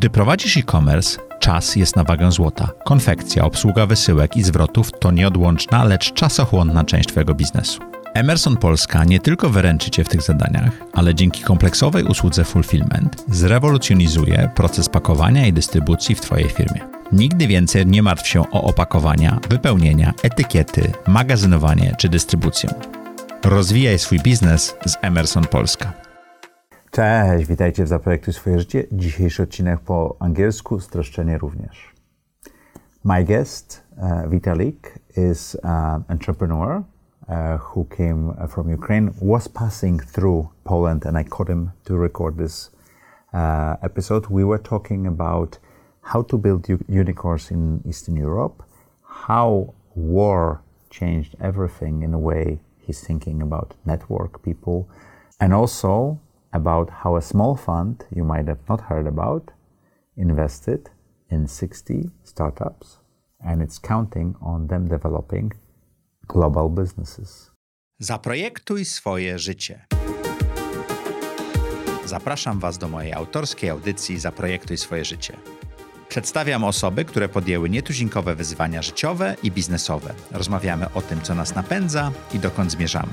Gdy prowadzisz e-commerce, czas jest na wagę złota. Konfekcja, obsługa wysyłek i zwrotów to nieodłączna, lecz czasochłonna część Twojego biznesu. Emerson Polska nie tylko wyręczy Cię w tych zadaniach, ale dzięki kompleksowej usłudze Fulfillment zrewolucjonizuje proces pakowania i dystrybucji w Twojej firmie. Nigdy więcej nie martw się o opakowania, wypełnienia, etykiety, magazynowanie czy dystrybucję. Rozwijaj swój biznes z Emerson Polska. Cześć, witajcie w Zaprojektuj swoje życie. Dzisiejszy odcinek po angielsku, streszczenie również. My guest, uh, Vitalik, is an entrepreneur uh, who came from Ukraine, was passing through Poland, and I caught him to record this uh, episode. We were talking about how to build unicorns in Eastern Europe, how war changed everything in a way he's thinking about network people, and also about how a small fund you might have not heard about invested in 60 startups and it's counting on them developing global businesses. Zaprojektuj swoje życie. Zapraszam Was do mojej autorskiej audycji Zaprojektuj swoje życie. Przedstawiam osoby, które podjęły nietuzinkowe wyzwania życiowe i biznesowe. Rozmawiamy o tym, co nas napędza i dokąd zmierzamy.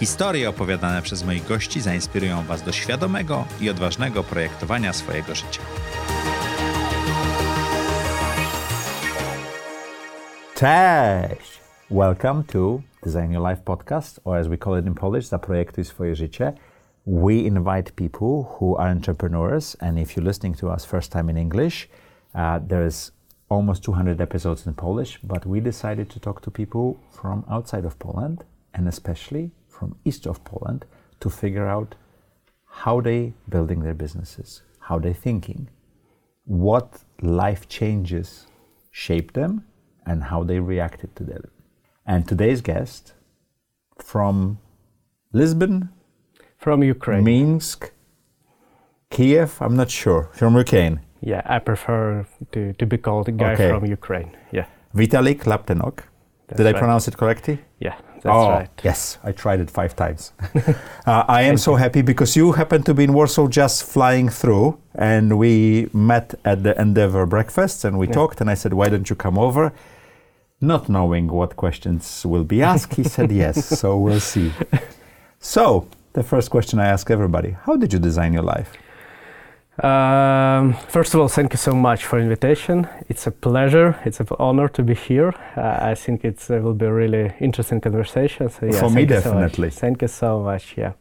Historie opowiadane przez moich gości zainspirują Was do świadomego i odważnego projektowania swojego życia. Cześć! Welcome to Design Your Life podcast, or as we call it in Polish, Zaprojektuj swoje życie. We invite people who are entrepreneurs, and if you're listening to us first time in English, uh, there's almost 200 episodes in Polish, but we decided to talk to people from outside of Poland, and especially from east of Poland to figure out how they building their businesses, how they thinking, what life changes shaped them, and how they reacted to them. And today's guest from Lisbon, from Ukraine, Minsk, Kiev. I'm not sure. From Ukraine. Yeah, I prefer to, to be called a guy okay. from Ukraine. Yeah. Vitalik Laptenok. Did I pronounce it correctly? Yeah. That's oh, right. Yes, I tried it five times. uh, I am so happy because you happened to be in Warsaw just flying through, and we met at the Endeavor breakfast and we yeah. talked. And I said, Why don't you come over? Not knowing what questions will be asked, he said yes. So we'll see. So, the first question I ask everybody How did you design your life? Um, first of all, thank you so much for invitation. It's a pleasure. It's an honor to be here. Uh, I think it uh, will be a really interesting conversation. So, yeah, for me, definitely. So thank you so much. Yeah,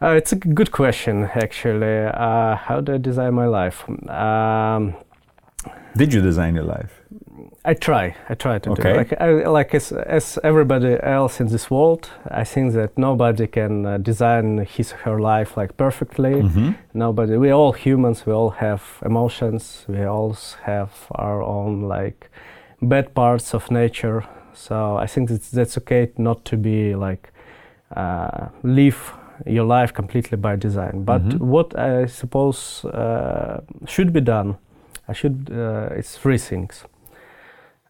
uh, it's a good question actually. Uh, how do I design my life? Um, Did you design your life? I try. I try to okay. do. Like, I, like as, as everybody else in this world, I think that nobody can uh, design his or her life like perfectly. Mm-hmm. Nobody. We all humans. We all have emotions. We all have our own like bad parts of nature. So I think that's, that's okay not to be like uh, live your life completely by design. But mm-hmm. what I suppose uh, should be done, I should. Uh, it's three things.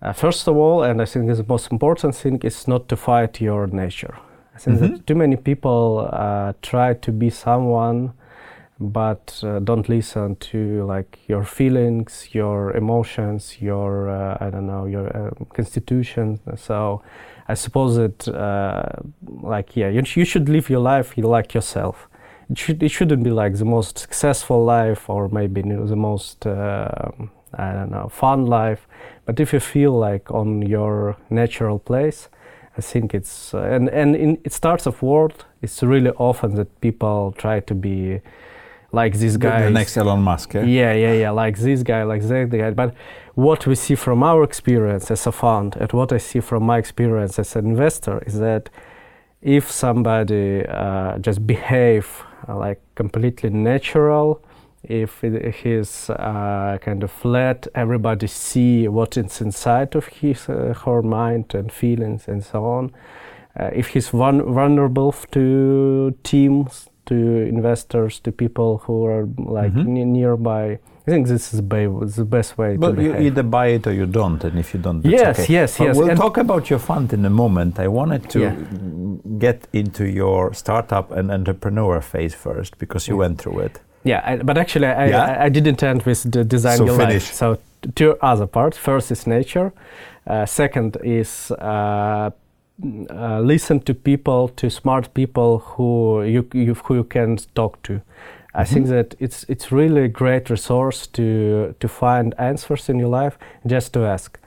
Uh, first of all, and I think the most important thing is not to fight your nature. I think mm-hmm. that too many people uh, try to be someone, but uh, don't listen to like your feelings, your emotions, your uh, I don't know your uh, constitution. So I suppose that uh, like yeah, you, you should live your life like yourself. It should it shouldn't be like the most successful life or maybe you know, the most I don't know fun life but if you feel like on your natural place, I think it's uh, and and in, it starts of world. It's really often that people try to be like this guy. The next Elon Musk. Yeah? yeah, yeah, yeah. Like this guy, like that guy. But what we see from our experience as a fund, and what I see from my experience as an investor, is that if somebody uh, just behave uh, like completely natural if he's uh, kind of let everybody see what is inside of his uh, her mind and feelings and so on. Uh, if he's vulnerable to teams, to investors, to people who are like mm-hmm. nearby. I think this is the best way but to you either buy it or you don't, and if you don't, yes, okay. yes, but yes. We'll and talk about your fund in a moment. I wanted to yeah. get into your startup and entrepreneur phase first because you yeah. went through it. Yeah, I, but actually, I, Yeah? I, I didn't end with the design So your finish. life. So two other parts. First is nature. Uh, second is uh, uh, listen to people, to smart people who you, you who you can talk to. I think that it's it's really a great resource to to find answers in your life. Just to ask.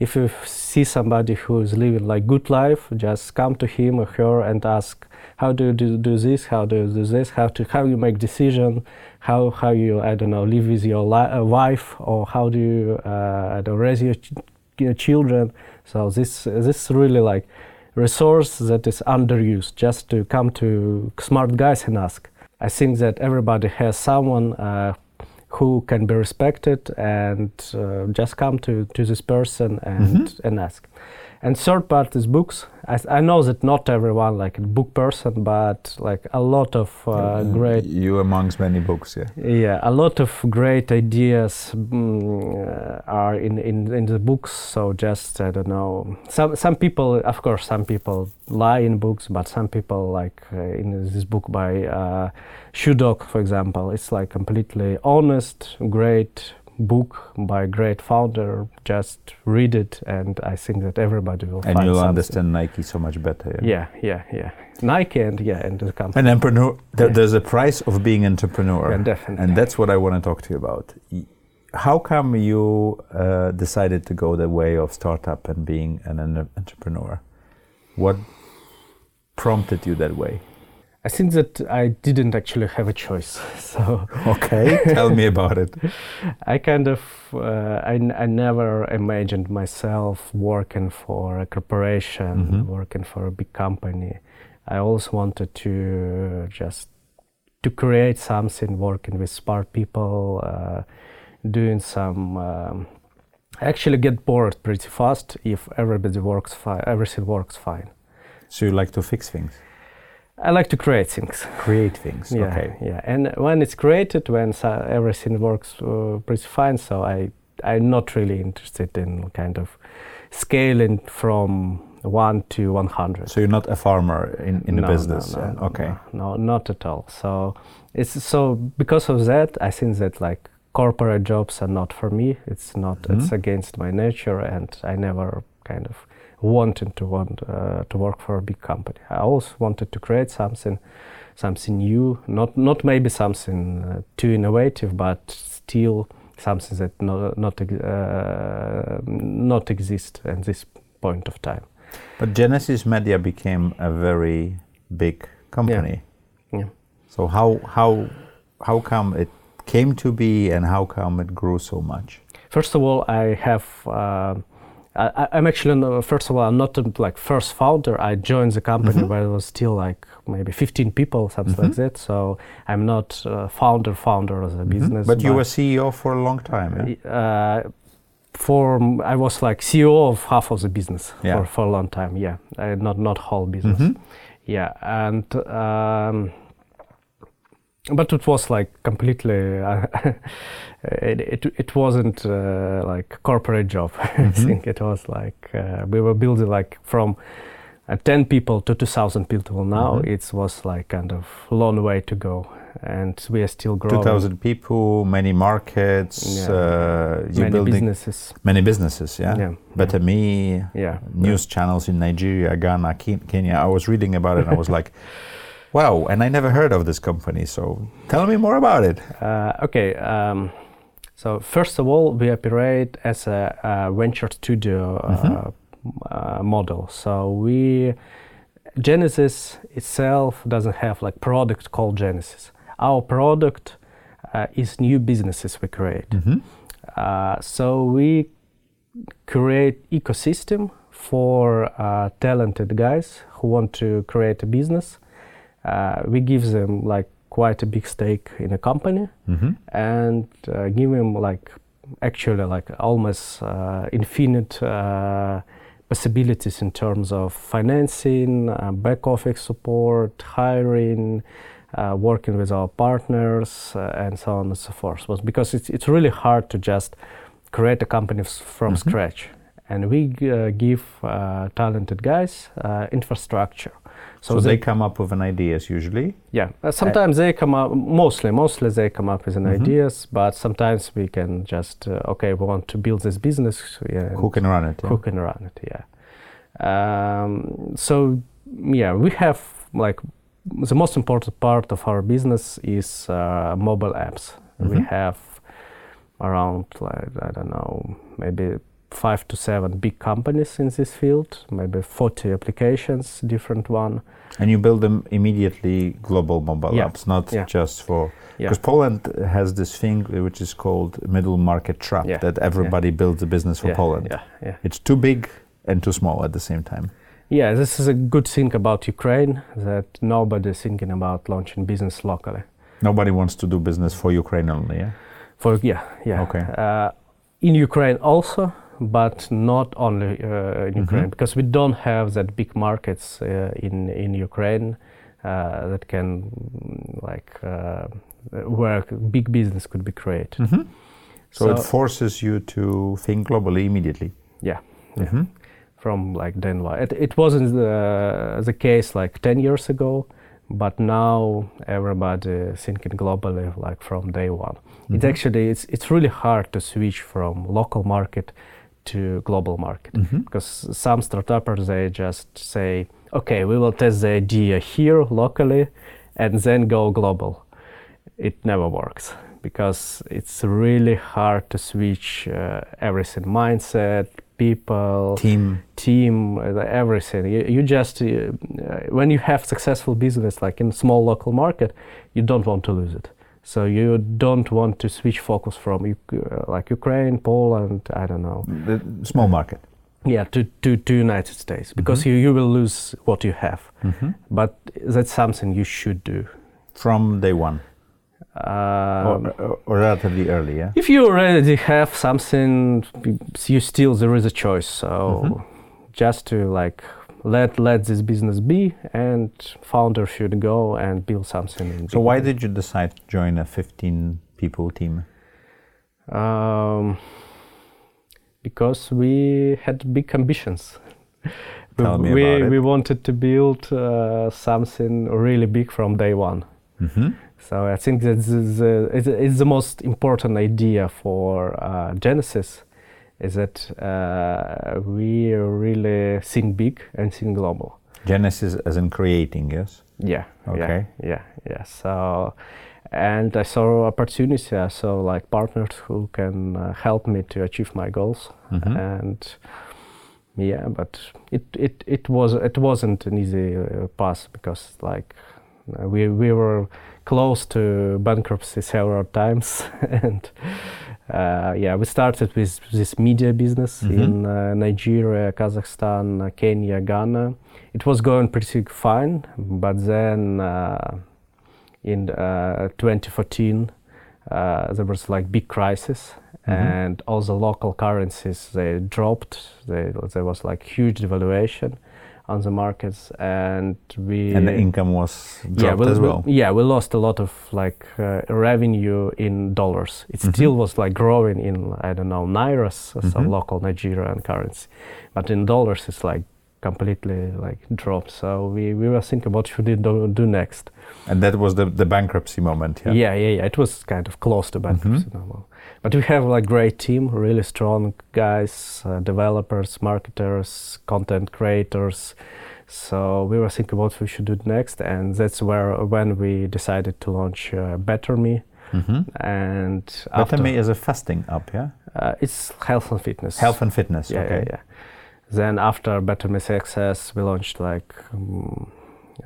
If you see somebody who is living like good life, just come to him or her and ask, how do you do, do this? How do you do this? How to how you make decision? How how you I don't know live with your li- uh, wife or how do you uh, I don't raise your, ch- your children? So this this is really like resource that is underused. Just to come to smart guys and ask. I think that everybody has someone uh, who can be respected and uh, just come to, to this person and, and ask. And third part is books. I, I know that not everyone like a book person, but like a lot of uh, great You amongst many books, yeah. yeah, a lot of great ideas mm, uh, are in, in, in the books. So just I don't know. Some some people, of course, some people lie in books, but some people like uh, in this book by uh, Shoe Dog, for example, it's like completely honest, great book by a great founder. Just read it, and I think that everybody will And you'll something. understand Nike so much better. Yeah, yeah, yeah. Nike and yeah, and the company. An entrepreneur, there, Yeah. there's a price of being entrepreneur. Yeah, definitely. And that's what I want to talk to you about. How come you uh, decided to go the way of startup and being an, en- entrepreneur? What prompted you that way? I think that I didn't actually have a choice. So Okay, tell me about it. I kind of, uh, I, n- I never imagined myself working for a corporation, Mhm. working for a big company. I always wanted to just to create something, working with smart people, uh, doing some. Um, I actually get bored pretty fast if everybody works fine, everything works fine. So you like to fix things, I like to create things. create things. Yeah, Okay. yeah. And when it's created, when so everything works uh, pretty fine, so I I'm not really interested in kind of scaling from one to one hundred. So you're not a farmer in, in the business. No, no, yeah? okay. No, no, not at all. So it's so because of that, I think that like corporate jobs are not for me. It's not. It's Mhm. against my nature, and I never kind of wanted to want uh, to work for a big company. I always wanted to create something, something new. Not not maybe something uh, too innovative, but still something that no, not uh, not exist at this point of time. But Genesis Media became a very big company. Yeah. So how how how come it came to be and how come it grew so much? First of all, I have. I, I'm actually no, first of all, I'm not a, like first founder. I joined the company Mhm. where it was still like maybe 15 people, something like Mhm. that. So I'm not uh, founder founder of the business. But you were CEO for a long time. Yeah? uh, for I was like CEO of half of the business Yeah. for, for a long time. Yeah, uh, not not whole business. Mhm. Yeah, and um, but it was like completely. Uh, it, it it wasn't uh, like corporate job. I Mhm. think it was like uh, we were building like from. Uh, 10 people to 2000 people now Mhm. it was like kind of long way to go and we are still growing 2000 people, many markets, Yeah. uh, many building businesses many businesses, yeah? yeah Better Me, yeah news channels in Nigeria, Ghana, Ke- Kenya. I was reading about it and I was like, wow, and I never heard of this company. So tell me more about it. Uh, okay. Um, so first of all, we operate as a, a venture studio uh, Mhm. uh, model. So we Genesis itself doesn't have like product called Genesis. Our product uh, is new businesses we create. Mm-hmm. Uh, so we create ecosystem for uh, talented guys who want to create a business. Uh, we give them like quite a big stake in a company Mm-hmm. and uh, give them like actually like almost uh, infinite uh, possibilities in terms of financing, uh, back office support, hiring, uh, working with our partners, uh, and so on and so forth. Because it's it's really hard to just create a company f- from Mhm. scratch, and we give uh, talented guys uh, infrastructure. So, so they, they, come up with an ideas usually. Yeah, uh, sometimes they come up. Mostly, mostly they come up with an mm-hmm. ideas, but sometimes we can just uh, okay, we want to build this business. Yeah, who can run it? Yeah. Who can run it? Yeah. Um, so yeah, we have like the most important part of our business is uh, mobile apps. Mm-hmm. We have around like I don't know maybe five to seven big companies in this field, maybe 40 applications, different one. And you build them immediately global mobile yeah. apps, not yeah. just for because yeah. Poland has this thing which is called middle market trap that everybody builds a business for Poland. Yeah. Yeah. It's too big and too small at the same time. Yeah, this is a good thing about Ukraine that nobody is thinking about launching business locally. Nobody wants to do business for Ukraine only, yeah. For yeah, yeah. Okay. Uh, in Ukraine also, but not only uh, in mm-hmm. Ukraine, because we don't have that big markets uh, in in Ukraine uh, that can like uh, where big business could be created. Mm-hmm. So, so, it forces you to think globally immediately. Yeah. yeah. Mm-hmm. From like Denver, it, it wasn't the, the case like ten years ago, but now everybody thinking globally like from day one. Mm-hmm. It's actually it's it's really hard to switch from local market to global market. Mm-hmm. because some startups they just say okay we will test the idea here locally and then go global. It never works because it's really hard to switch uh, everything mindset people team. team uh, everything. You, you just uh, when you have successful business like in small local market you don't want to lose it so you don't want to switch focus from uh, like Ukraine, Poland, I don't know. The small market. Yeah, to, to, to United States because mm-hmm. you, you will lose what you have. Mm-hmm. But that's something you should do. From day one? Um, or, or, relatively early, yeah? If you already have something, you still, there is a choice. So mm-hmm. just to like let let this business be and founder should go and build something so why did you decide to join a 15 people team? Um, because we had big ambitions. Tell we, me about it. we wanted to build uh, something really big from day one. Mm-hmm. so i think that it's, it's, the most important idea for uh, genesis is that uh, we really think big and think global. Genesis as in creating, yes? Yeah. Okay. Yeah, yeah, yeah. So, and I saw opportunity. I saw like partners who can uh, help me to achieve my goals. Mm-hmm. And yeah, but it, it, it was it wasn't an easy uh, path because like we we were close to bankruptcy several times and uh, yeah, we started with this media business mm-hmm. in uh, Nigeria, Kazakhstan, Kenya, Ghana. It was going pretty fine, but then uh, in uh, 2014 uh, there was like big crisis, mm-hmm. and all the local currencies they dropped. They, there was like huge devaluation, on the markets and we and the income was dropped yeah, we, as well we, yeah we lost a lot of like uh, revenue in dollars it mm-hmm. still was like growing in i don't know nairas mm-hmm. some local nigerian currency but in dollars it's like completely like dropped so we, we were thinking what should we do, do next and that was the, the bankruptcy moment yeah yeah yeah, yeah. it was kind of close to bankruptcy mm-hmm. But we have like great team, really strong guys, uh, developers, marketers, content creators. So we were thinking what we should do next, and that's where when we decided to launch uh, Better Me. Mm-hmm. And Better Me is a fasting app, yeah. Uh, it's health and fitness. Health and fitness. Yeah, okay. yeah, yeah. Then after Better Me success, we launched like. Um,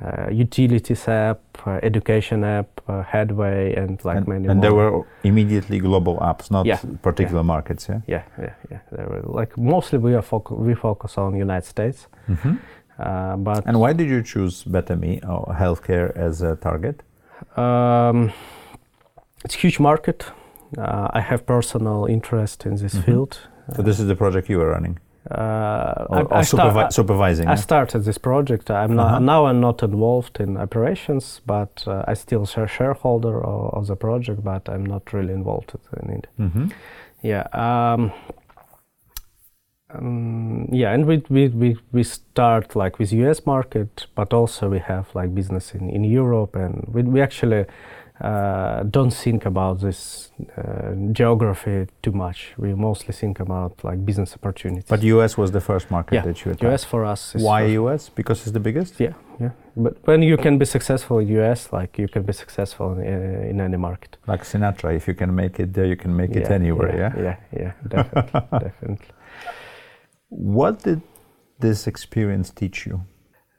uh, utilities app, uh, education app, uh, Headway, and like and, many and more. there were immediately global apps, not yeah. particular yeah. markets. Yeah, yeah, yeah, yeah. There were like mostly we are foc- we focus on United States. Mm-hmm. Uh, but and why did you choose BetterMe or healthcare as a target? Um, it's a huge market. Uh, I have personal interest in this mm-hmm. field. So this is the project you were running. Uh, or, or I supervi- start, supervising. I, I started this project. I'm not, uh-huh. now I'm not involved in operations, but uh, I still share shareholder of, of, the project, but I'm not really involved in it. Mm-hmm. Yeah. Um, Um, yeah, and we, we, we, we start like with US market, but also we have like business in, in Europe, and we, we actually uh, don't think about this uh, geography too much. We mostly think about like business opportunities. But US was the first market yeah, that you attacked. US for us. Is Why. US? Because it's the biggest. Yeah, yeah. But when you can be successful in US, like you can be successful in, uh, in any market. Like Sinatra, if you can make it there, you can make it anywhere. Yeah. Yeah, yeah, definitely, definitely. What did this experience teach you?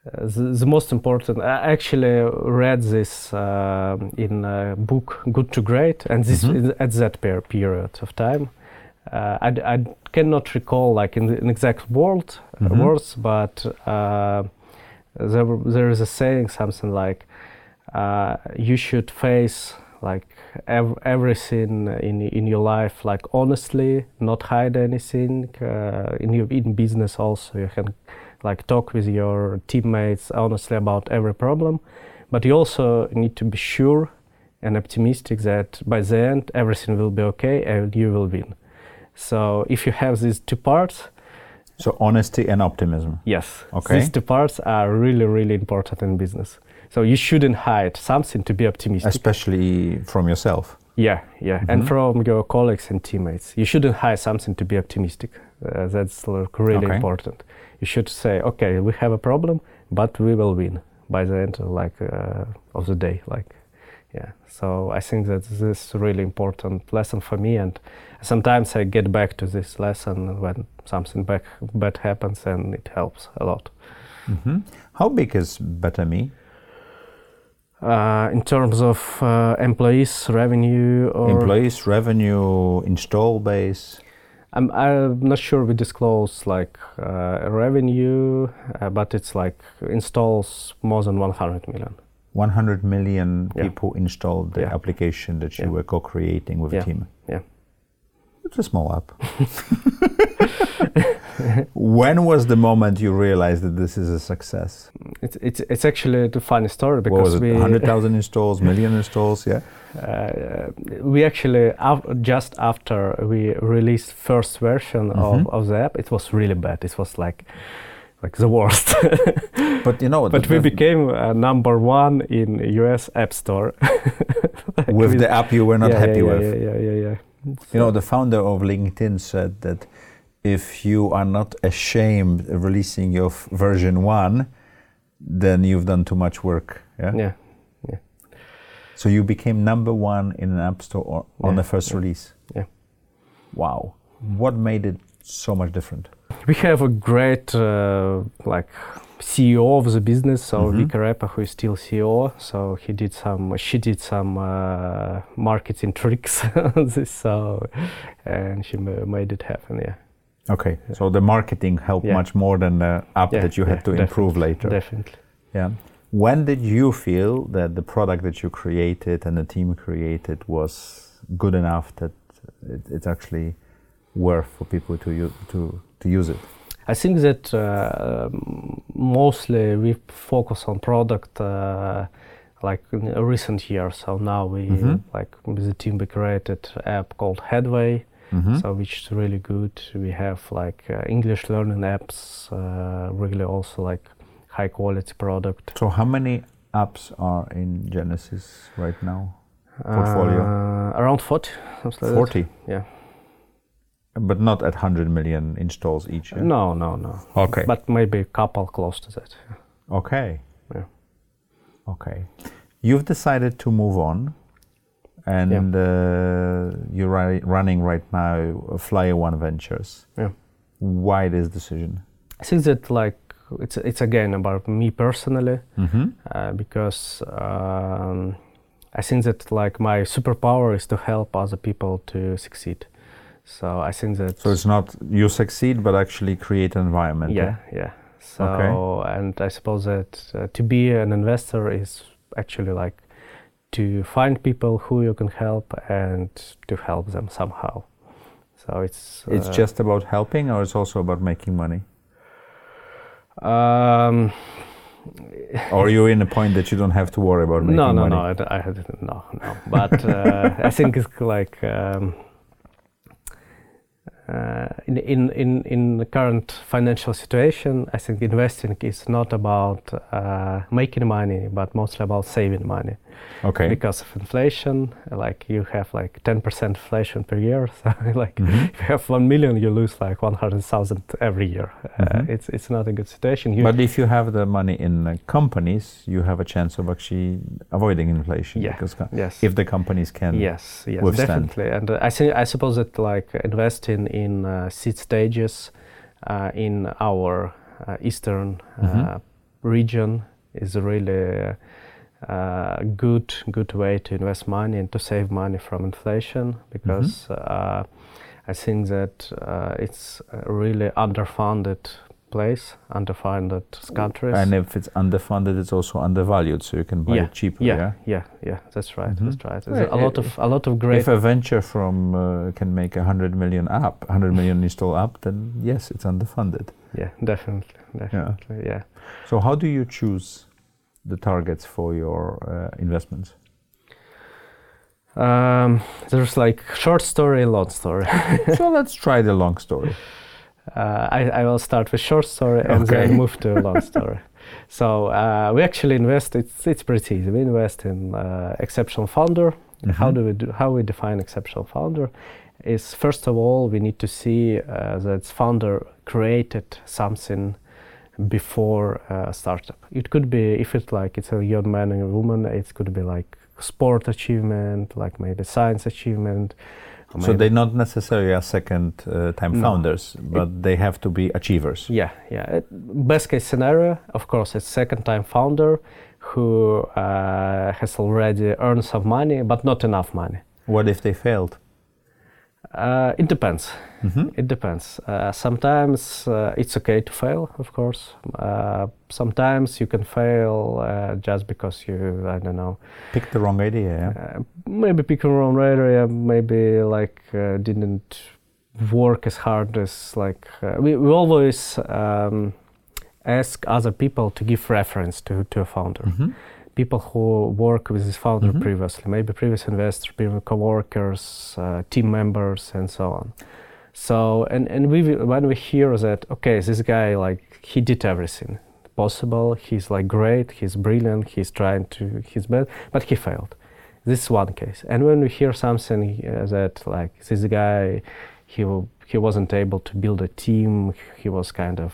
Uh, the, the, most important, I actually read this uh, in a book, Good to Great, and this mm-hmm. at that per- period of time. Uh, I, I, cannot recall like in, the, in exact word, mm-hmm. words, but uh, there, there is a saying something like, uh, "You should face like ev- everything in in your life like honestly, not hide anything. Uh, in your in business also, you can." Like talk with your teammates honestly about every problem but you also need to be sure and optimistic that by the end everything will be okay and you will win. So if you have these two parts so honesty and optimism. Yes. Okay. These two parts are really really important in business. So you shouldn't hide something to be optimistic. Especially from yourself. Yeah yeah. Mm-hmm. and from your colleagues and teammates. You shouldn't hide something to be optimistic. Uh, that's like, really okay. important you should say, okay, we have a problem, but we will win by the end of, like uh, of the day. Like, yeah. So I think that this is really important lesson for me, and sometimes I get back to this lesson when something back, bad happens, and it helps a lot. Mm-hmm. How big is Better Me? Uh, in terms of uh, employees, revenue, or employees, revenue, install base. I'm, I'm not sure we disclose like uh, revenue, uh, but it's like installs more than 100 million. 100 million yeah. people installed the yeah. application that you yeah. were co-creating with a team. Yeah. It's a small app. when was the moment you realized that this is a success? It's it's, it's actually a funny story because what was it, we 100,000 installs, million installs, yeah. Uh, we actually just after we released first version mm-hmm. of, of the app, it was really bad. It was like like the worst. but you know, but we became uh, number one in US App Store like with, with, the app you were not yeah, happy yeah, with. Yeah, yeah, yeah, yeah. You know, the founder of LinkedIn said that if you are not ashamed of releasing your f- version one, then you've done too much work. Yeah. Yeah. Yeah. So you became number one in an app store or, on the first yeah. release. Yeah. Wow. What made it so much different? We have a great uh, like CEO of the business, so mm-hmm. Vika Repa, who is still CEO. So he did some, she did some uh, marketing tricks on this, so and she made it happen. Yeah. Okay, so the marketing helped yeah. much more than the app yeah, that you had to improve later. Definitely. Yeah. When did you feel that the product that you created and the team created was good enough that it, it's actually worth for people to use, to, to use it? I think that uh, mostly we focus on product uh, like in recent years. So now we mm-hmm. like with the team we created app called Headway. Mm-hmm. So which is really good. We have like uh, English learning apps, uh, really also like high quality product. So how many apps are in Genesis right now? Portfolio uh, around forty. Forty. Like yeah. But not at 100 million installs each? Yeah? No, no, no. Okay. But maybe a couple close to that. Okay. Yeah. Okay. You've decided to move on, and yeah. uh, you're ri- running right now Flyer One Ventures. Yeah. Why this decision? I think that like it's it's again about me personally, mm-hmm. uh, because um, I think that like my superpower is to help other people to succeed. So I think that. So it's not you succeed, but actually create an environment. Yeah, yeah. So okay. and I suppose that uh, to be an investor is actually like to find people who you can help and to help them somehow. So it's. It's uh, just about helping, or it's also about making money. Um, or you in a point that you don't have to worry about making no, no, money? No, no, I, I no, no. But uh, I think it's like. Um, in, in, in, in the current financial situation, I think investing is not about uh, making money, but mostly about saving money. Okay. Because of inflation, like you have like 10% inflation per year. So like mm-hmm. if you have 1 million, you lose like 100,000 every year. Uh, mm-hmm. Uh, it's, it's not a good situation. You but if you have the money in uh, companies, you have a chance of actually avoiding inflation. Yeah. Because yes. if the companies can yes, yes, withstand. definitely. And uh, I, think, I suppose that like investing in uh, seed stages uh, in our eastern mm-hmm. region is really uh, good good way to invest money and to save money from inflation because mm-hmm. uh, I think that uh, it's really underfunded place, underfunded countries. And if it's underfunded, it's also undervalued, so you can buy yeah. it cheaper. Yeah, yeah, yeah, yeah that's right. Mm-hmm. That's right. A lot of a lot of great. If a venture from uh, can make a hundred million app, hundred million install app, then yes, it's underfunded. Yeah, definitely, definitely, yeah. yeah. So how do you choose? the targets for your uh, investments? Um, there's like short story, long story. so let's try the long story. Uh, I, I, will start with short story and okay. then move to long story. So uh, we actually invest. It's it's pretty easy. We invest in uh, exceptional founder. Mm-hmm. How do we do? How we define exceptional founder? Is first of all we need to see uh, that founder created something before a startup. It could be if it's like it's a young man and a woman. It could be like sport achievement, like maybe science achievement. So they're not necessarily a second uh, time no. founders, but it, they have to be achievers. Yeah, yeah. Best case scenario, of course, it's second time founder who uh, has already earned some money, but not enough money. What if they failed? Uh, it depends. Mm-hmm. It depends. Uh, sometimes uh, it's okay to fail, of course. Uh, sometimes you can fail uh, just because you, I don't know, pick the wrong idea. Yeah? Uh, maybe pick the wrong idea. Maybe like didn't work as hard as like we, we always um, ask other people to give reference to to a founder. Mm-hmm people who work with this founder mm-hmm. previously, maybe previous investors, previous coworkers, uh, team members, and so on. So, and, and we when we hear that, okay, this guy like he did everything possible, he's like great, he's brilliant, he's trying to his best, but he failed. This is one case. And when we hear something uh, that like this guy, he he wasn't able to build a team, he was kind of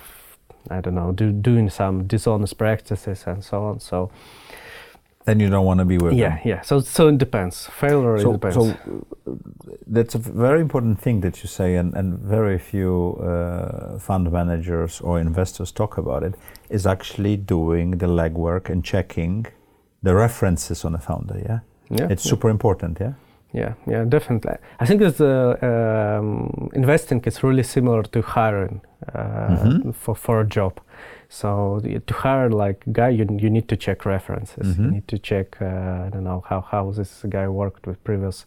I don't know, do, doing some dishonest practices and so on. So then you don't want to be with yeah, them. Yeah, yeah. So so it depends. Failure so, depends. So that's a very important thing that you say, and, and very few uh, fund managers or investors talk about it. Is actually doing the legwork and checking the references on a founder. Yeah. Yeah. It's yeah. super important. Yeah. Yeah, yeah, definitely. I think that uh, um, investing is really similar to hiring uh, mm-hmm. for for a job. So to hire like guy, you, you need to check references. Mm-hmm. You need to check uh, I don't know how how this guy worked with previous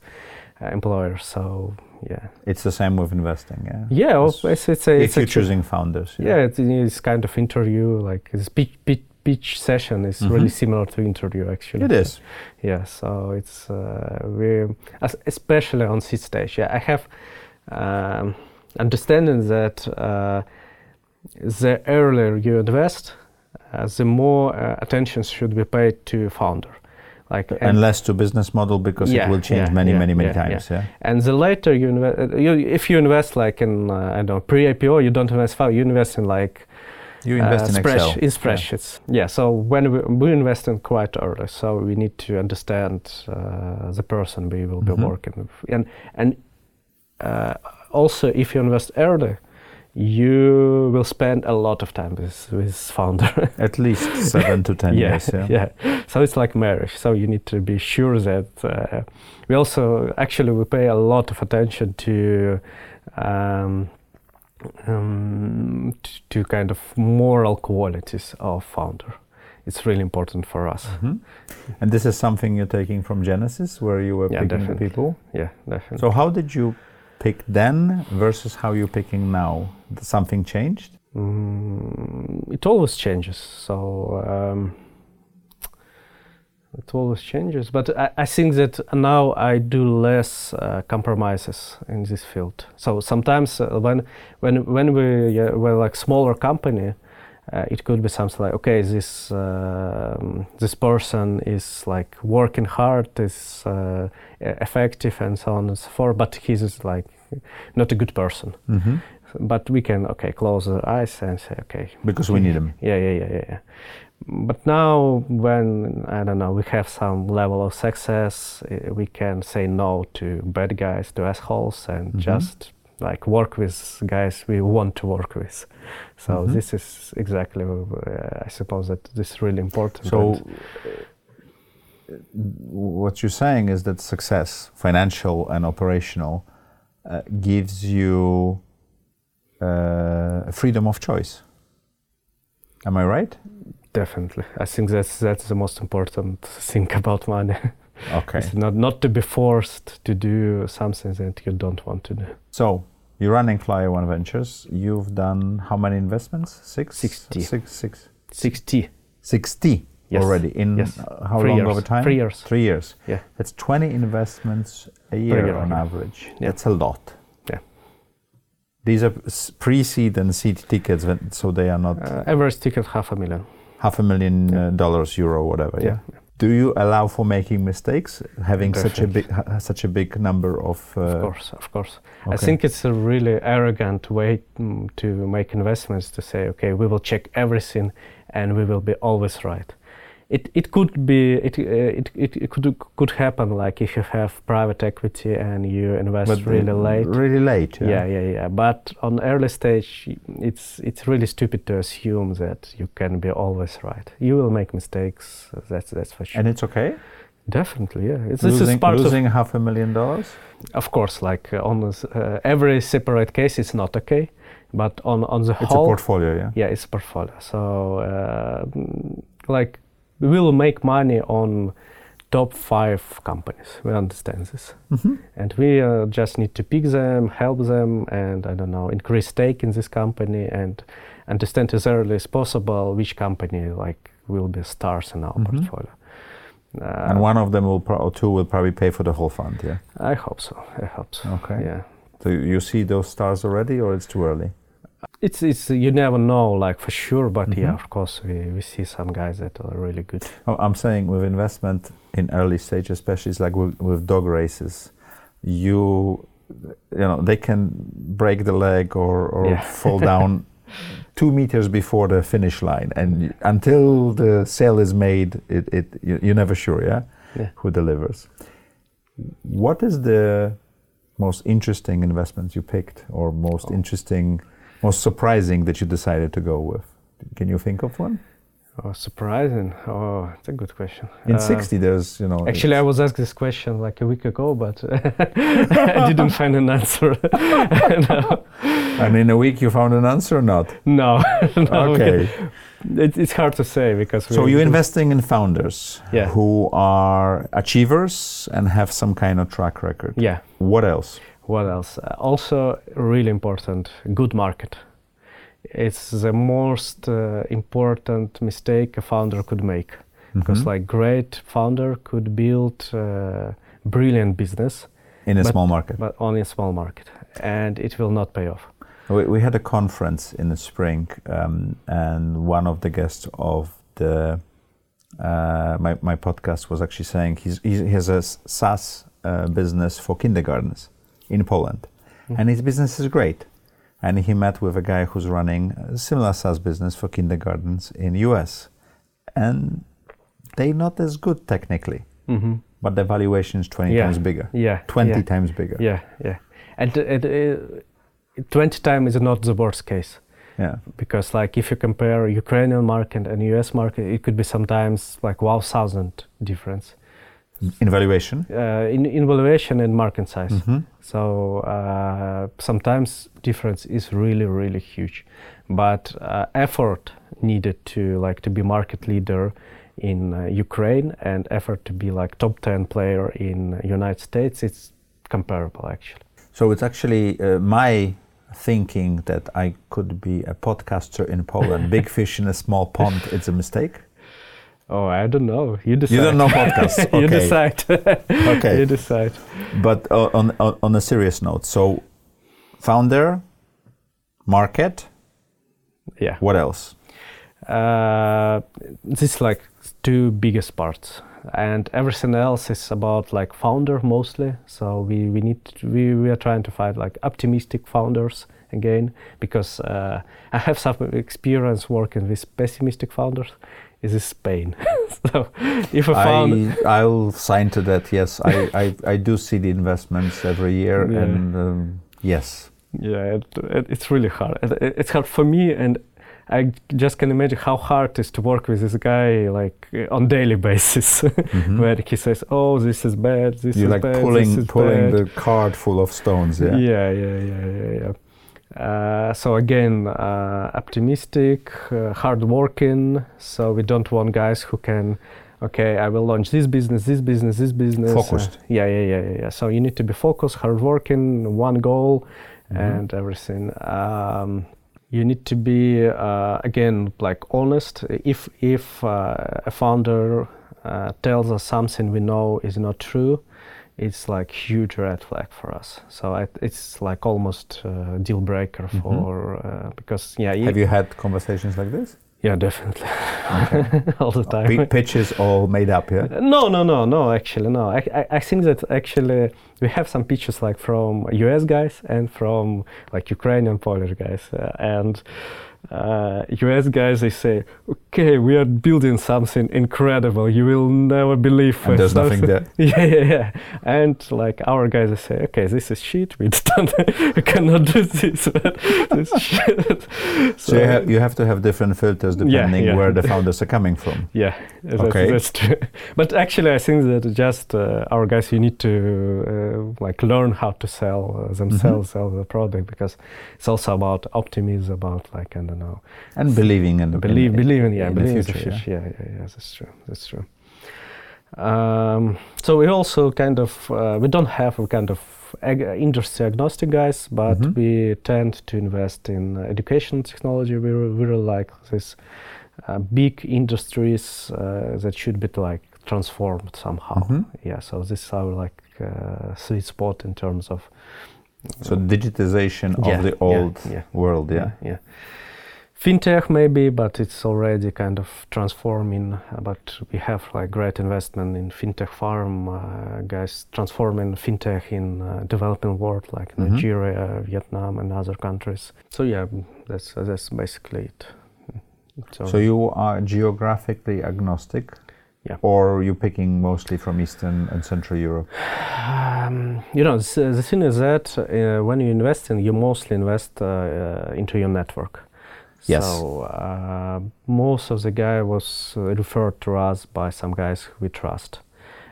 uh, employers. So yeah, it's the same with investing. Yeah, yeah. Well, it's, it's, a, if it's you're a, choosing founders. Yeah, yeah it's, it's, kind of interview like this pitch, pitch, pitch session is mm-hmm. really similar to interview actually. It is. Yeah, so it's uh, we especially on seed stage. Yeah, I have um, understanding that uh, the earlier you invest, uh, the more uh, attention should be paid to founder. Like and, and, less to business model because yeah, it will change yeah, many, yeah, many, many times. Yeah. And the later you invest, uh, you, if you invest like in uh, I don't know pre-IPO, you don't invest fund, you invest in like you invest uh, in Excel. In spreadsheets. Yeah. So when we, we invest in quite early, so we need to understand uh, the person we will mm-hmm. be working with, and and also if you invest early you will spend a lot of time with with founder. At least seven to ten yeah, years. Yeah. yeah. So it's like marriage. So you need to be sure that uh, we also actually we pay a lot of attention to. Um, um, to, to kind of moral qualities of founder it's really important for us. Mm-hmm. And this is something you're taking from Genesis, where you were yeah, picking definitely. the people. Yeah, definitely. So how did you pick then versus how you're picking now? Something changed? Mm, it always changes. So um, it always changes. But I, I think that now I do less uh, compromises in this field. So sometimes uh, when when when we uh, were like smaller company, uh, it could be something like okay, this um, this person is like working hard, is uh, effective, and so on and so forth. But he's like not a good person. Mm-hmm. But we can okay close our eyes and say okay Because we need him. yeah, yeah, yeah, yeah, yeah. But now, when I don't know, we have some level of success, eh, we can say no to bad guys, to assholes, and Mhm. just like work with guys we want to work with. So Mhm. this is exactly, uh, I suppose that this is really important. So, uh, what you're saying is that success, financial and operational, uh, gives you uh, freedom of choice. Am I right? definitely, I think that's that's the most important thing about money. Okay. It's not not to be forced to do something that you don't want to do. So you're running Flyer One Ventures. You've done how many investments? Six. Sixty. Six. Six. Sixty. 60 Yes. already in Yes. uh, how Three long years. over time? Three years. Three years. Yeah. That's 20 investments a year year, on average. Yeah. That's a lot. Yeah. These are pre-seed and seed tickets, so they are not Uh, average ticket half a million. half a million Yeah. uh, dollars, euro, whatever. Yeah. Yeah. Do you allow for making mistakes, having such a big such a big number of? Uh, Of course, of course. I think it's a really arrogant way mm, to make investments to say, okay, we will check everything and we will be always right. It, it could be it, uh, it, it, it could could happen like if you have private equity and you invest but really uh, late. Really late. yeah, yeah, yeah. But on early stage, it's it's really stupid to assume that you can be always right. You will make mistakes. That's that's for sure. And it's okay. Definitely, yeah. It's, this is losing part of losing half a million dollars. Of course, like uh, on uh, every separate case is not okay, but on on the whole It's a portfolio. Yeah. yeah, it's a portfolio. So uh, like we will make money on top five companies. We understand this, Mhm. and we uh, just need to pick them, help them, and I don't know, increase stake in this company and understand as early as possible which company like will be stars in our Mhm. portfolio. Uh, and one of them will pro- or two will probably pay for the whole fund. Yeah. I hope so. I hope so. Okay. Yeah. So you see those stars already, or it's too early? It's it's you never know like for sure, but yeah, Mhm. of course we, we see some guys that are really good. Oh, I'm saying with investment in early stage, especially it's like with, with dog races, you you know they can break the leg or, or Yeah. fall down two meters before the finish line, and until the sale is made, it, it you, you're never sure, yeah, Yeah. who delivers. What is the most interesting investment you picked, or most Oh. interesting, most surprising that you decided to go with? Can you think of one? Oh, surprising. Oh, it's a good question. In Uh, 60, there's, you know. Actually, I was asked this question like a week ago, but I didn't find an answer. no, And in a week, you found an answer or not? no, no, okay. It, it's hard to say because So you're investing in founders Yeah. who are achievers and have some kind of track record. Yeah. What else? What else? Uh, also, really important, good market. It's the most uh, important mistake a founder could make. Because Mhm. like great founder could build uh, brilliant business, in a but- small market. but only a small market, and it will not pay off. We, we had a conference in the spring, um, and one of the guests of the uh, my my podcast was actually saying he's, he's, he has a SaaS uh, business for kindergartens in Poland, Mhm. and his business is great. And he met with a guy who's running a similar SaaS business for kindergartens in US, and they're not as good technically, Mm-hmm. but the valuation is twenty Yeah. times bigger, Yeah. twenty yeah. times bigger. Yeah, yeah. And uh, uh, 20 times is not the worst case yeah. because, like, if you compare Ukrainian market and US market, it could be sometimes like thousand difference In valuation. uh, in, in valuation and market size. Mhm. So uh, sometimes difference is really, really huge, but uh, effort needed to like to be market leader in uh, Ukraine and effort to be like top 10 player in United States. It's comparable actually. So it's actually uh, my thinking that I could be a podcaster in Poland, big fish in a small pond. It's a mistake. Oh, I don't know. You decide. You don't know podcasts. Okay. you decide. okay. You decide. But uh, on, on on a serious note, so founder, market. Yeah. What else? Uh, this is like two biggest parts, and everything else is about like founder mostly. So we we need to, we we are trying to find like optimistic founders again because uh, I have some experience working with pessimistic founders. Is this Spain? so if a founder, I, I'll sign to that. Yes, I, I, I do see the investments every year, Yeah. and um, yes, yeah, it, it, it's really hard. It, it's hard for me, and I just can imagine how hard it is to work with this guy like on daily basis, where he says, "Oh, this is bad. This you're is like bad. this pulling is pulling bad." the cart full of stones. Yeah. yeah, yeah, yeah, yeah. yeah. Uh, so again, uh, optimistic, uh, hardworking. So we don't want guys who can, okay, I will launch this business, this business, this business. Focused. Uh, yeah, yeah, yeah, yeah. So you need to be focused, hardworking, one goal, Mhm. and everything. Um, you need to be uh, again like honest. If if uh, a founder uh, tells us something we know is not true, it's like huge red flag for us. So I, it's like almost uh, deal breaker Mhm. for uh, because yeah Have you had conversations like this? yeah definitely Okay. all the time. P- pitches all made up. Yeah. No, no, no, no. Actually, no. I, I, I think that actually we have some pictures like from US guys and from like Ukrainian Polish guys, uh, and uh, US guys they say, okay, we are building something incredible. You will never believe. And there's nothing there. Yeah, yeah, yeah. And like our guys they say, okay, this is shit. We we cannot do this. this shit. So you have, you have to have different filters depending yeah. where the founders are coming from. Yeah, that's, Okay. that's true. But actually, I think that just uh, our guys, you need to uh, like learn how to sell uh, themselves, sell the product, because it's also about optimism, about like I don't know, And believing in the believe, in, believing, yeah, in the believe in future, the future. Yeah, yeah, yeah, that's true. That's true. Um, so we also kind of uh, we don't have a kind of ag- industry agnostic guys, but Mhm. we tend to invest in uh, education technology. We re- we really like this uh, big industries uh, that should be like transformed somehow. Mhm. Yeah, so this is our like uh, sweet spot in terms of So digitization Yeah, of the yeah, old yeah. world. Yeah. yeah. Fintech maybe, but it's already kind of transforming. But we have like great investment in fintech farm uh, guys transforming fintech in uh, developing world like Mhm. Nigeria, Vietnam, and other countries. So yeah, that's that's basically it. So, So you are geographically agnostic, Yeah. or you're picking mostly from Eastern and Central Europe? um, you know, the, the thing is that uh, when you invest in, you mostly invest uh, uh, into your network. Yes. So uh, most of the guy was uh, referred to us by some guys we trust,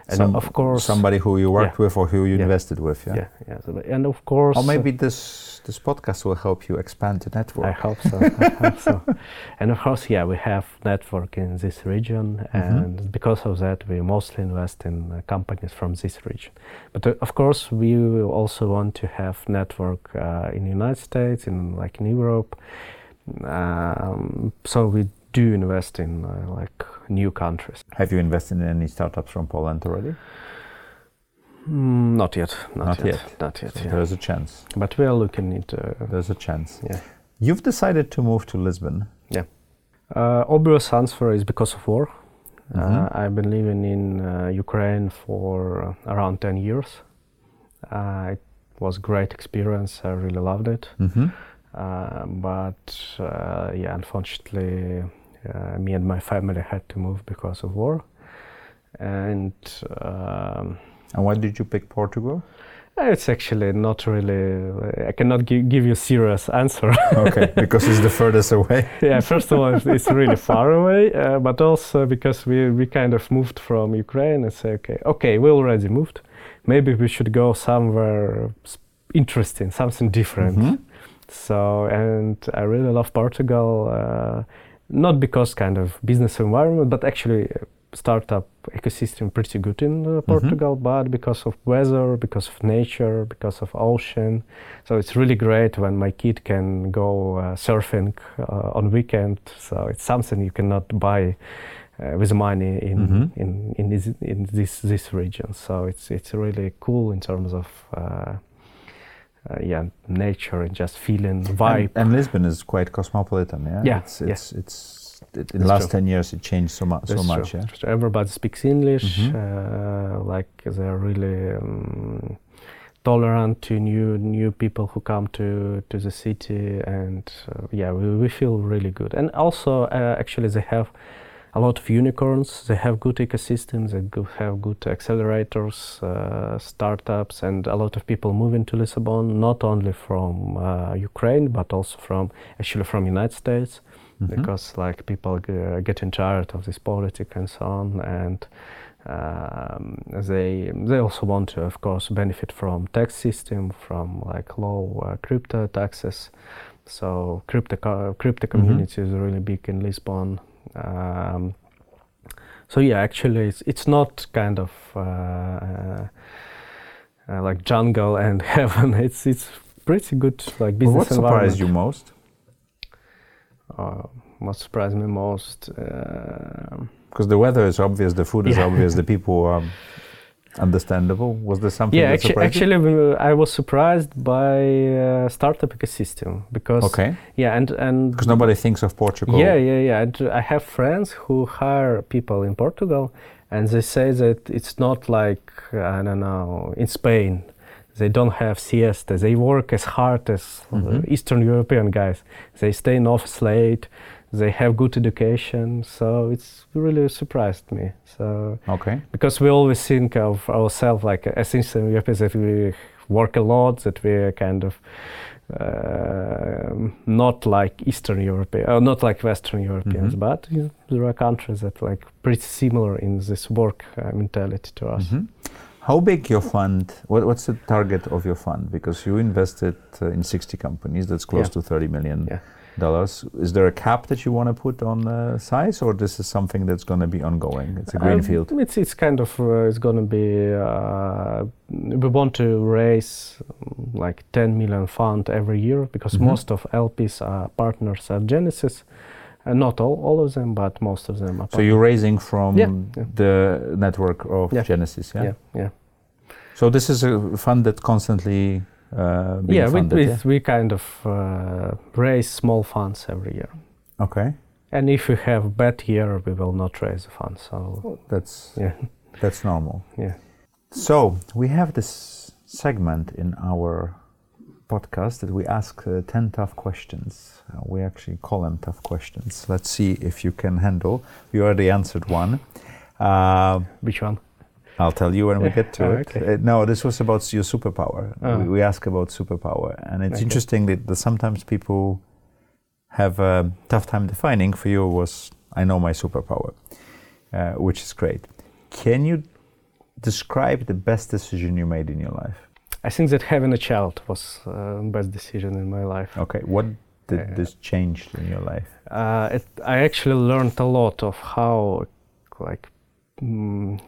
and Some- of course somebody who you worked with or who you Yeah. invested with. Yeah. yeah, yeah. so- and of course, Or maybe this this podcast will help you expand the network. I hope so. I hope so. And of course, yeah, we have network in this region, Mm-hmm. and because of that, we mostly invest in uh, companies from this region. But uh, of course, we also want to have network uh, in the United States, in like in Europe. Um, so we do invest in uh, like new countries. Have you invested in any startups from Poland already? Mm, not yet. Not, Not yet. yet. Not yet. So yeah. There's a chance. But we are looking into. There's a chance. Yeah. You've decided to move to Lisbon. Uh, obvious answer is because of war. Mhm. Uh, I've been living in uh, Ukraine for uh, around 10 years. Uh, it was a great experience. I really loved it. Mm-hmm. Uh, but uh, yeah, unfortunately, uh, me and my family had to move because of war. And um, And why did you pick Portugal? it's actually not really, I cannot gi- give you a serious answer. Okay, because it's the furthest away. yeah, first of all, it's- it's really far away, uh, but also because we, we kind of moved from Ukraine and say, okay, okay, we already moved. Maybe we should go somewhere interesting, something different. Mhm. So, and I really love Portugal, uh, not because kind of business environment, but actually uh, startup ecosystem pretty good in uh, Portugal, but because of weather, because of nature, because of ocean. So it's really great when my kid can go uh, surfing uh, on weekend. So it's something you cannot buy uh, with money in mm-hmm. in in this in this this region. So it's it's really cool in terms of. Uh, uh, yeah, nature and just feeling vibe. And, and, Lisbon is quite cosmopolitan. Yeah, yeah, it's it's, yeah. it's it, in the last true. ten years it changed so much. So much. True. Yeah, everybody speaks English. Mm-hmm. Uh, like they're really. Um, tolerant to new new people who come to to the city and uh, yeah we, we feel really good and also uh, actually they have a lot of unicorns they have good ecosystems they have good accelerators uh, startups and a lot of people moving to lisbon not only from uh, ukraine but also from actually from united states mm-hmm. because like people g- getting tired of this politics and so on and um, they they also want to, of course, benefit from tax system, from like low uh, crypto taxes. So crypto crypto mm-hmm. community mm-hmm. is really big in Lisbon. Um, so yeah, actually, it's it's not kind of uh, uh, uh like jungle and heaven. It's it's pretty good like business. Well, what surprised you most? Uh, what surprised me most? Uh, because the weather is obvious, the food is yeah. obvious, the people are understandable. Was there something? Yeah, actu- actually, I was surprised by uh, startup ecosystem because okay, yeah, and and because nobody thinks of Portugal. Yeah, yeah, yeah. And I have friends who hire people in Portugal, and they say that it's not like I don't know in Spain. They don't have siesta. They work as hard as mm-hmm. Eastern European guys. They stay in office late they have good education so it's really surprised me so okay because we always think of ourselves like as Eastern Europeans that we work a lot that we're kind of uh, not like Eastern European, uh, not like Western Europeans, mm-hmm. but you know, there are countries that like pretty similar in this work uh, mentality to us. Mm-hmm. How big your fund? What, what's the target of your fund? Because you invested uh, in 60 companies, that's close yeah. to 30 million. Yeah dollars. Is there a cap that you want to put on the size, or this is something that's going to be ongoing? It's a greenfield. Um, it's it's kind of uh, it's going to be. Uh, we want to raise um, like 10 million fund every year because mm-hmm. most of LPs are partners at Genesis. Uh, not all, all of them, but most of them are. So you're raising from yeah, yeah. the network of yeah. Genesis, yeah? Yeah, yeah. So this is a fund that constantly uh, yeah, funded, we, yeah? we kind of uh, raise small funds every year. Okay. And if we have bad year, we will not raise the funds. So that's yeah, that's normal. Yeah. So we have this segment in our podcast that we ask uh, 10 tough questions. Uh, we actually call them tough questions. Let's see if you can handle. You already answered one. Uh, Which one? I'll tell you when we get to oh, it. Okay. Uh, no, this was about your superpower. Oh. We, we, ask about superpower, and it's okay. interesting that, that, sometimes people have a tough time defining. For you, was I know my superpower, uh, which is great. Can you describe the best decision you made in your life? I think that having a child was the uh, best decision in my life. Okay, what did uh, this change in your life? Uh, it, I actually learned a lot of how, like. Mm,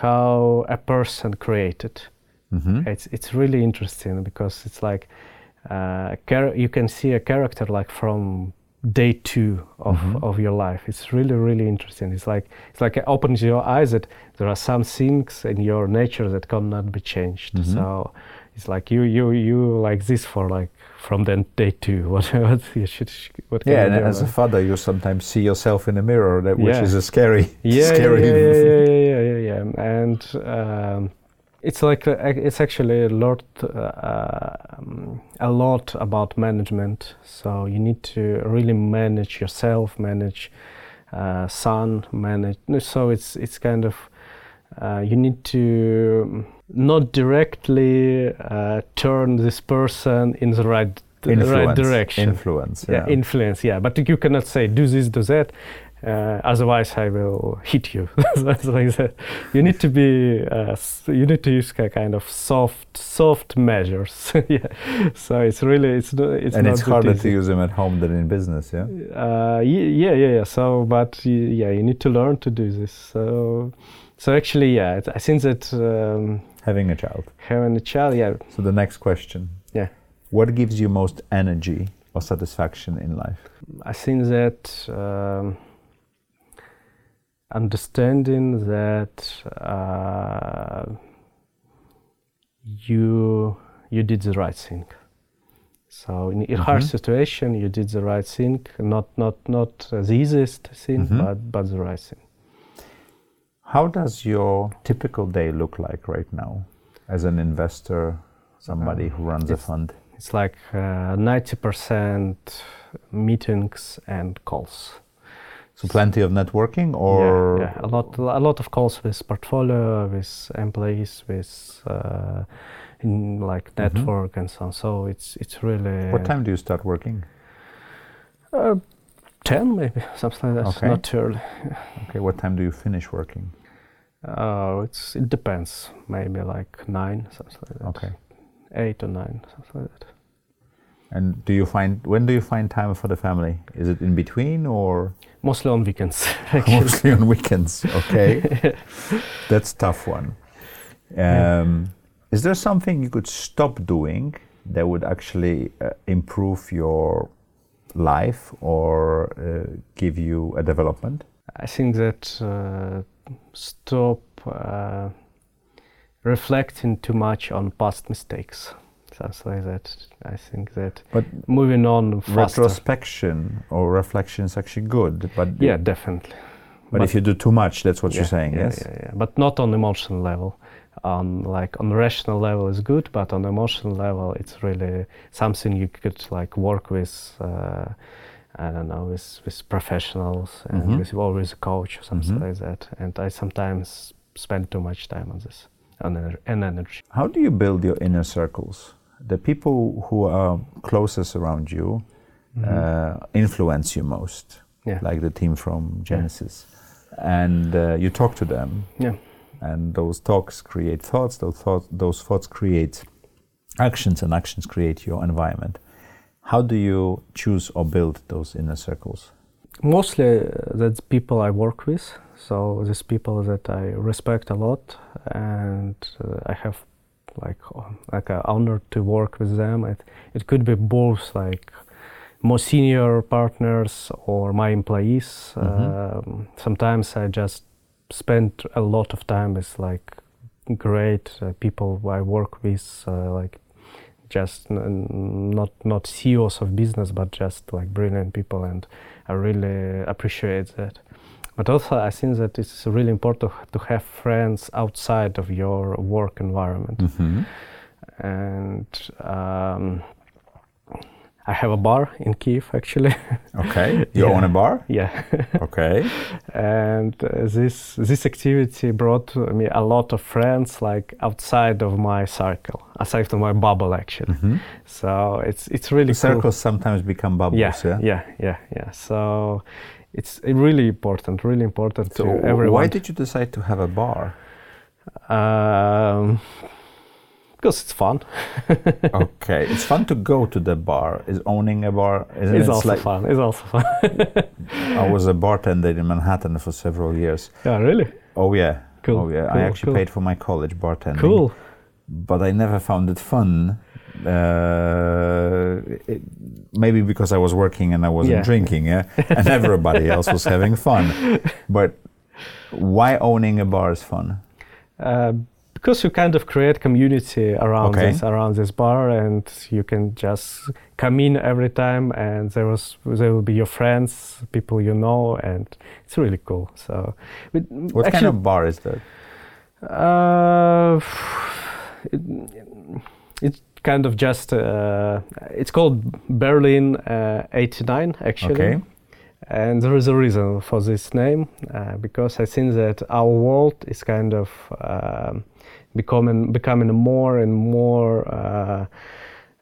how a person created. Mm-hmm. It's it's really interesting because it's like uh, char- you can see a character like from day two of, mm-hmm. of your life. It's really really interesting. It's like it's like it opens your eyes that there are some things in your nature that cannot be changed. Mm-hmm. So it's like you you you like this for like from then day two. What what you should what yeah, and as a father, you sometimes see yourself in a mirror, that, which is a scary, yeah, scary. Yeah, yeah, yeah, yeah, yeah, yeah, yeah. And um, it's like uh, it's actually a lot, uh, um, a lot about management. So you need to really manage yourself, manage uh, son, manage. So it's it's kind of uh, you need to not directly uh, turn this person in the right, influence, right direction. Influence, yeah. yeah. Influence, yeah. But you cannot say do this, do that. Uh, otherwise, I will hit you. That's like that. You need to be. Uh, you need to use kind of soft, soft measures. yeah. So it's really it's it's and it's harder easy. to use them at home than in business. Yeah. Uh, yeah, yeah, yeah. So, but yeah, you need to learn to do this. So, so actually, yeah, I think that. Um, Having a child. Having a child, yeah. So the next question. Yeah. What gives you most energy or satisfaction in life? I think that um, understanding that uh, you you did the right thing. So in a mm-hmm. hard situation, you did the right thing, not not not the easiest thing, mm-hmm. but but the right thing. How does your typical day look like right now, as an investor, somebody who runs a fund? It's like uh, ninety percent meetings and calls. So plenty of networking, or yeah, yeah, a lot, a lot of calls with portfolio, with employees, with uh, in like mm-hmm. network mm-hmm. and so on. So it's it's really. What time do you start working? Uh, Ten maybe something like that. Okay. Not too early. okay. What time do you finish working? Uh, it's it depends. Maybe like nine, something like that. Okay. Eight or nine, something like that. And do you find when do you find time for the family? Is it in between or mostly on weekends? mostly on weekends. Okay, that's tough one. Um, is there something you could stop doing that would actually uh, improve your life or uh, give you a development? I think that uh, stop uh, reflecting too much on past mistakes something like that. I think that. But moving on, faster. retrospection or reflection is actually good. But yeah, definitely. But, but, if you do too much, that's what yeah, you're saying, yeah, yes? Yeah, yeah. But not on emotional level. On like on rational level is good, but on emotional level, it's really something you could like work with. Uh, I don't know, with, with professionals and mm-hmm. with always a coach or something mm-hmm. like that. And I sometimes spend too much time on this on and energy. How do you build your inner circles? the people who are closest around you mm-hmm. uh, influence you most, yeah. like the team from Genesis. Yeah. And uh, you talk to them. Yeah. And those talks create thoughts, those thoughts, those thoughts create actions, and actions create your environment. How do you choose or build those inner circles? Mostly uh, that's people I work with. So these people that I respect a lot, and uh, I have like like an honor to work with them. It it could be both like more senior partners or my employees. Mm-hmm. Um, sometimes I just spend a lot of time with like great uh, people I work with, uh, like just n- not not CEOs of business, but just like brilliant people, and I really appreciate that. But also, I think that it's really important to have friends outside of your work environment. Mm-hmm. And um, I have a bar in Kiev, actually. Okay, you yeah. own a bar. Yeah. okay. And uh, this this activity brought me a lot of friends, like outside of my circle, aside from my bubble, actually. Mm-hmm. So it's it's really the circles cool. sometimes become bubbles. Yeah, yeah, yeah, yeah, yeah. So it's really important, really important so to everyone. Why did you decide to have a bar? Um, because it's fun. okay, it's fun to go to the bar. Is owning a bar? Isn't it's it also like, fun. It's also fun. I was a bartender in Manhattan for several years. Yeah, really. Oh yeah. Cool. Oh yeah. Cool, I actually cool. paid for my college bartending. Cool. But I never found it fun uh, it, maybe because I was working and I wasn't yeah. drinking, yeah, and everybody else was having fun. But why owning a bar is fun? Uh, because you kind of create community around okay. this around this bar, and you can just come in every time, and there was there will be your friends, people you know, and it's really cool. So, what actually, kind of bar is that? Uh, it, it's kind of just uh, it's called Berlin uh, 89 actually. Okay. And there is a reason for this name uh, because I think that our world is kind of um, becoming becoming more and more uh,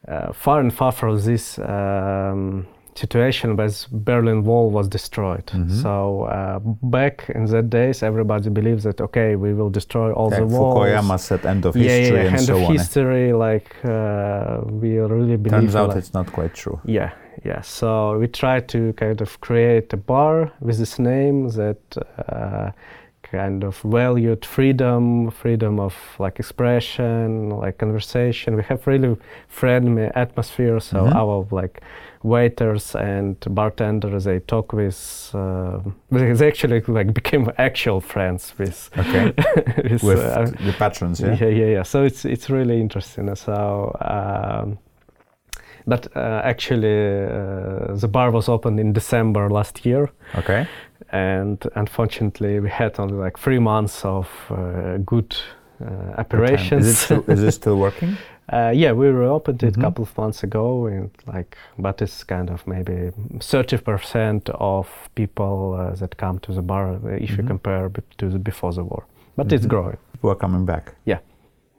uh, far and far from this um, situation where Berlin Wall was destroyed. Mm-hmm. So uh, back in that days, everybody believes that okay, we will destroy all like the walls. Fukuyama said end of yeah, history yeah, and end so of on. history. Like uh, we really believe. Turns out like, it's not quite true. Yeah, yeah. So we try to kind of create a bar with this name that uh, kind of valued freedom, freedom of like expression, like conversation. We have really friendly atmosphere. So mm-hmm. our like waiters and bartenders they talk with uh, they actually like became actual friends with okay with, with uh, the patrons yeah yeah yeah yeah so it's it's really interesting so um, but uh, actually uh, the bar was opened in December last year okay and unfortunately we had only like three months of uh, good uh, operations is it, still, is it still working Uh, yeah, we reopened it a mm-hmm. couple of months ago, and like, but it's kind of maybe thirty percent of people uh, that come to the bar uh, if mm-hmm. you compare to the before the war. But mm-hmm. it's growing. People are coming back. Yeah.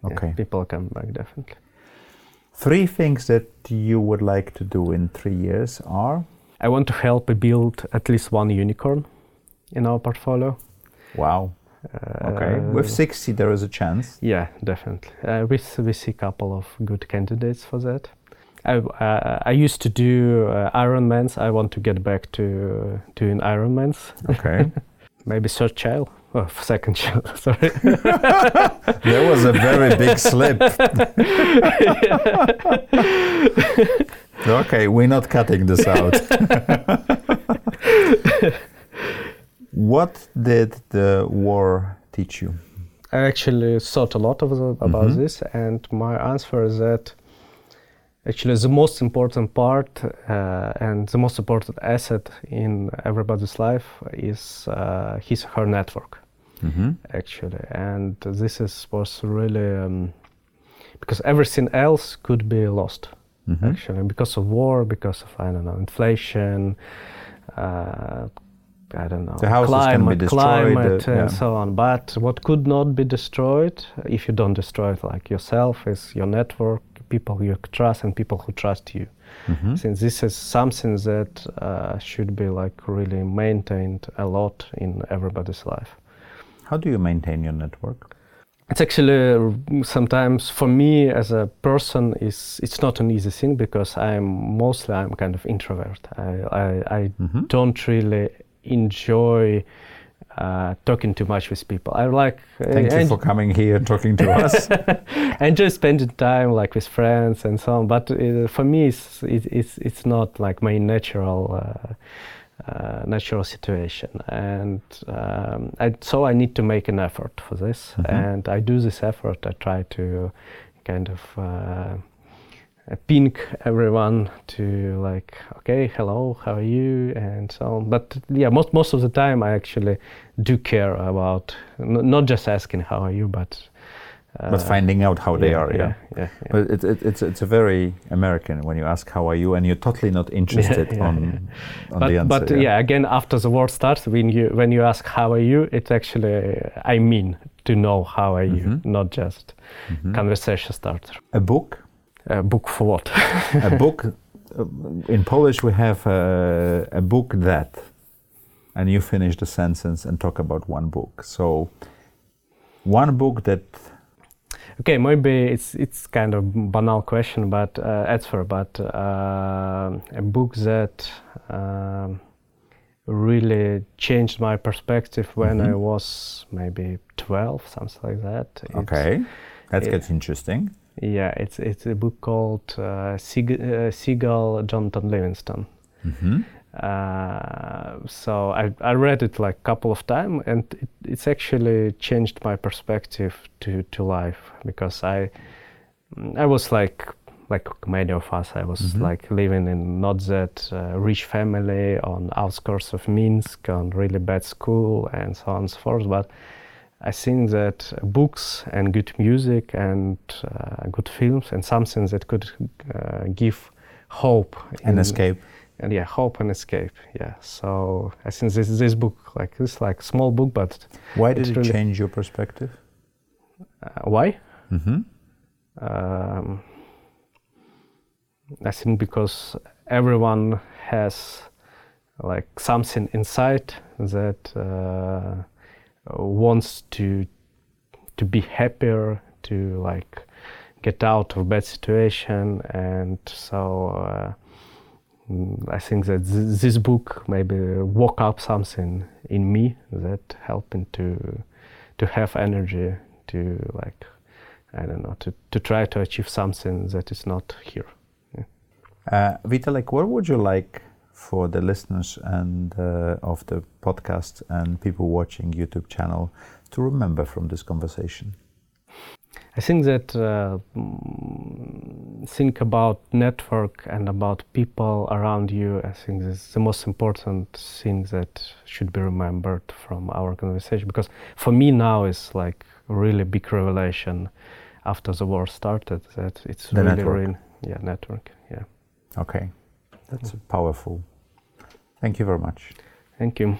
Okay. Yeah, people are coming back definitely. Three things that you would like to do in three years are. I want to help build at least one unicorn in our portfolio. Wow. Okay, with 60 there is a chance. Yeah, definitely. Uh, we, we see a couple of good candidates for that. I, uh, I used to do uh, Ironmans. I want to get back to doing Ironmans. Okay. Maybe third child. Oh, second child, sorry. there was a very big slip. okay, we're not cutting this out. What did the war teach you? I actually thought a lot of the, about mm-hmm. this, and my answer is that actually the most important part uh, and the most important asset in everybody's life is uh, his her network. Mm-hmm. Actually, and this is was really um, because everything else could be lost. Mm-hmm. Actually, because of war, because of I don't know inflation, uh, I don't know, the houses climate, can be destroyed, climate uh, and so on. But what could not be destroyed, if you don't destroy it like yourself, is your network, people you trust, and people who trust you. Mm-hmm. Since this is something that uh, should be like really maintained a lot in everybody's life. How do you maintain your network? It's actually uh, sometimes for me as a person is it's not an easy thing because I'm mostly I'm kind of introvert. I I, I mm-hmm. don't really enjoy uh, talking too much with people. I like. Uh, Thank you for coming here and talking to us. I enjoy spending time like with friends and so on. But uh, for me, it's, it's it's not like my natural. Uh, natural situation, and um, I, so I need to make an effort for this, mm-hmm. and I do this effort. I try to kind of uh, ping everyone to like okay hello how are you and so on but yeah most most of the time i actually do care about n- not just asking how are you but but finding out how yeah, they are yeah, yeah, yeah, yeah. but it, it, it's it's a very american when you ask how are you and you're totally not interested on, on but, the answer but yeah. again after the war starts when you when you ask how are you it's actually i mean to know how are mm-hmm. you not just mm-hmm. conversation starter a book a book for what? a book. Uh, in Polish, we have a, a book that, and you finish the sentence and talk about one book. So, one book that. Okay, maybe it's it's kind of banal question, but uh, answer. But uh, a book that um, really changed my perspective when mm-hmm. I was maybe twelve, something like that. Okay, that gets interesting. Yeah, it's it's a book called uh, Seag- uh, Seagull Jonathan Livingston. Mm-hmm. Uh, so I, I read it like a couple of times, and it, it's actually changed my perspective to, to life because I I was like like many of us, I was mm-hmm. like living in not that uh, rich family on outskirts of Minsk, on really bad school, and so on and so forth. But I think that books and good music and uh, good films and something that could uh, give hope and escape and yeah hope and escape. Yeah so i think this this book like this like small book but why did it really change your perspective? Uh, why? Mm-hmm. um, i think because everyone has like something inside that uh, wants to to be happier, to like get out of bad situation, and so uh, I think that th- this book maybe woke up something in me that helping to to have energy to like I don't know to, to try to achieve something that is not here. Yeah. Uh, Vitalik, what would you like for the listeners and uh, of the podcast and people watching YouTube channel to remember from this conversation? I think that uh, think about network and about people around you. I think this is the most important thing that should be remembered from our conversation because for me now is like really big revelation after the war started that it's the really network. Real, yeah network yeah. Okay, that's powerful. Thank you very much. Thank you.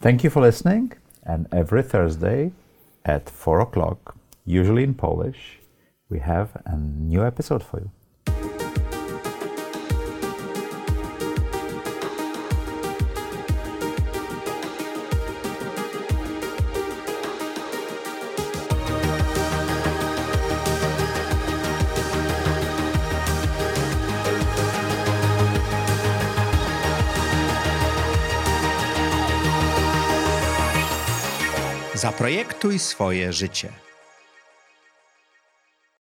Thank you for listening. And every Thursday at four o'clock usually in Polish, we have a new episode for you. Zaprojektuj swoje życie.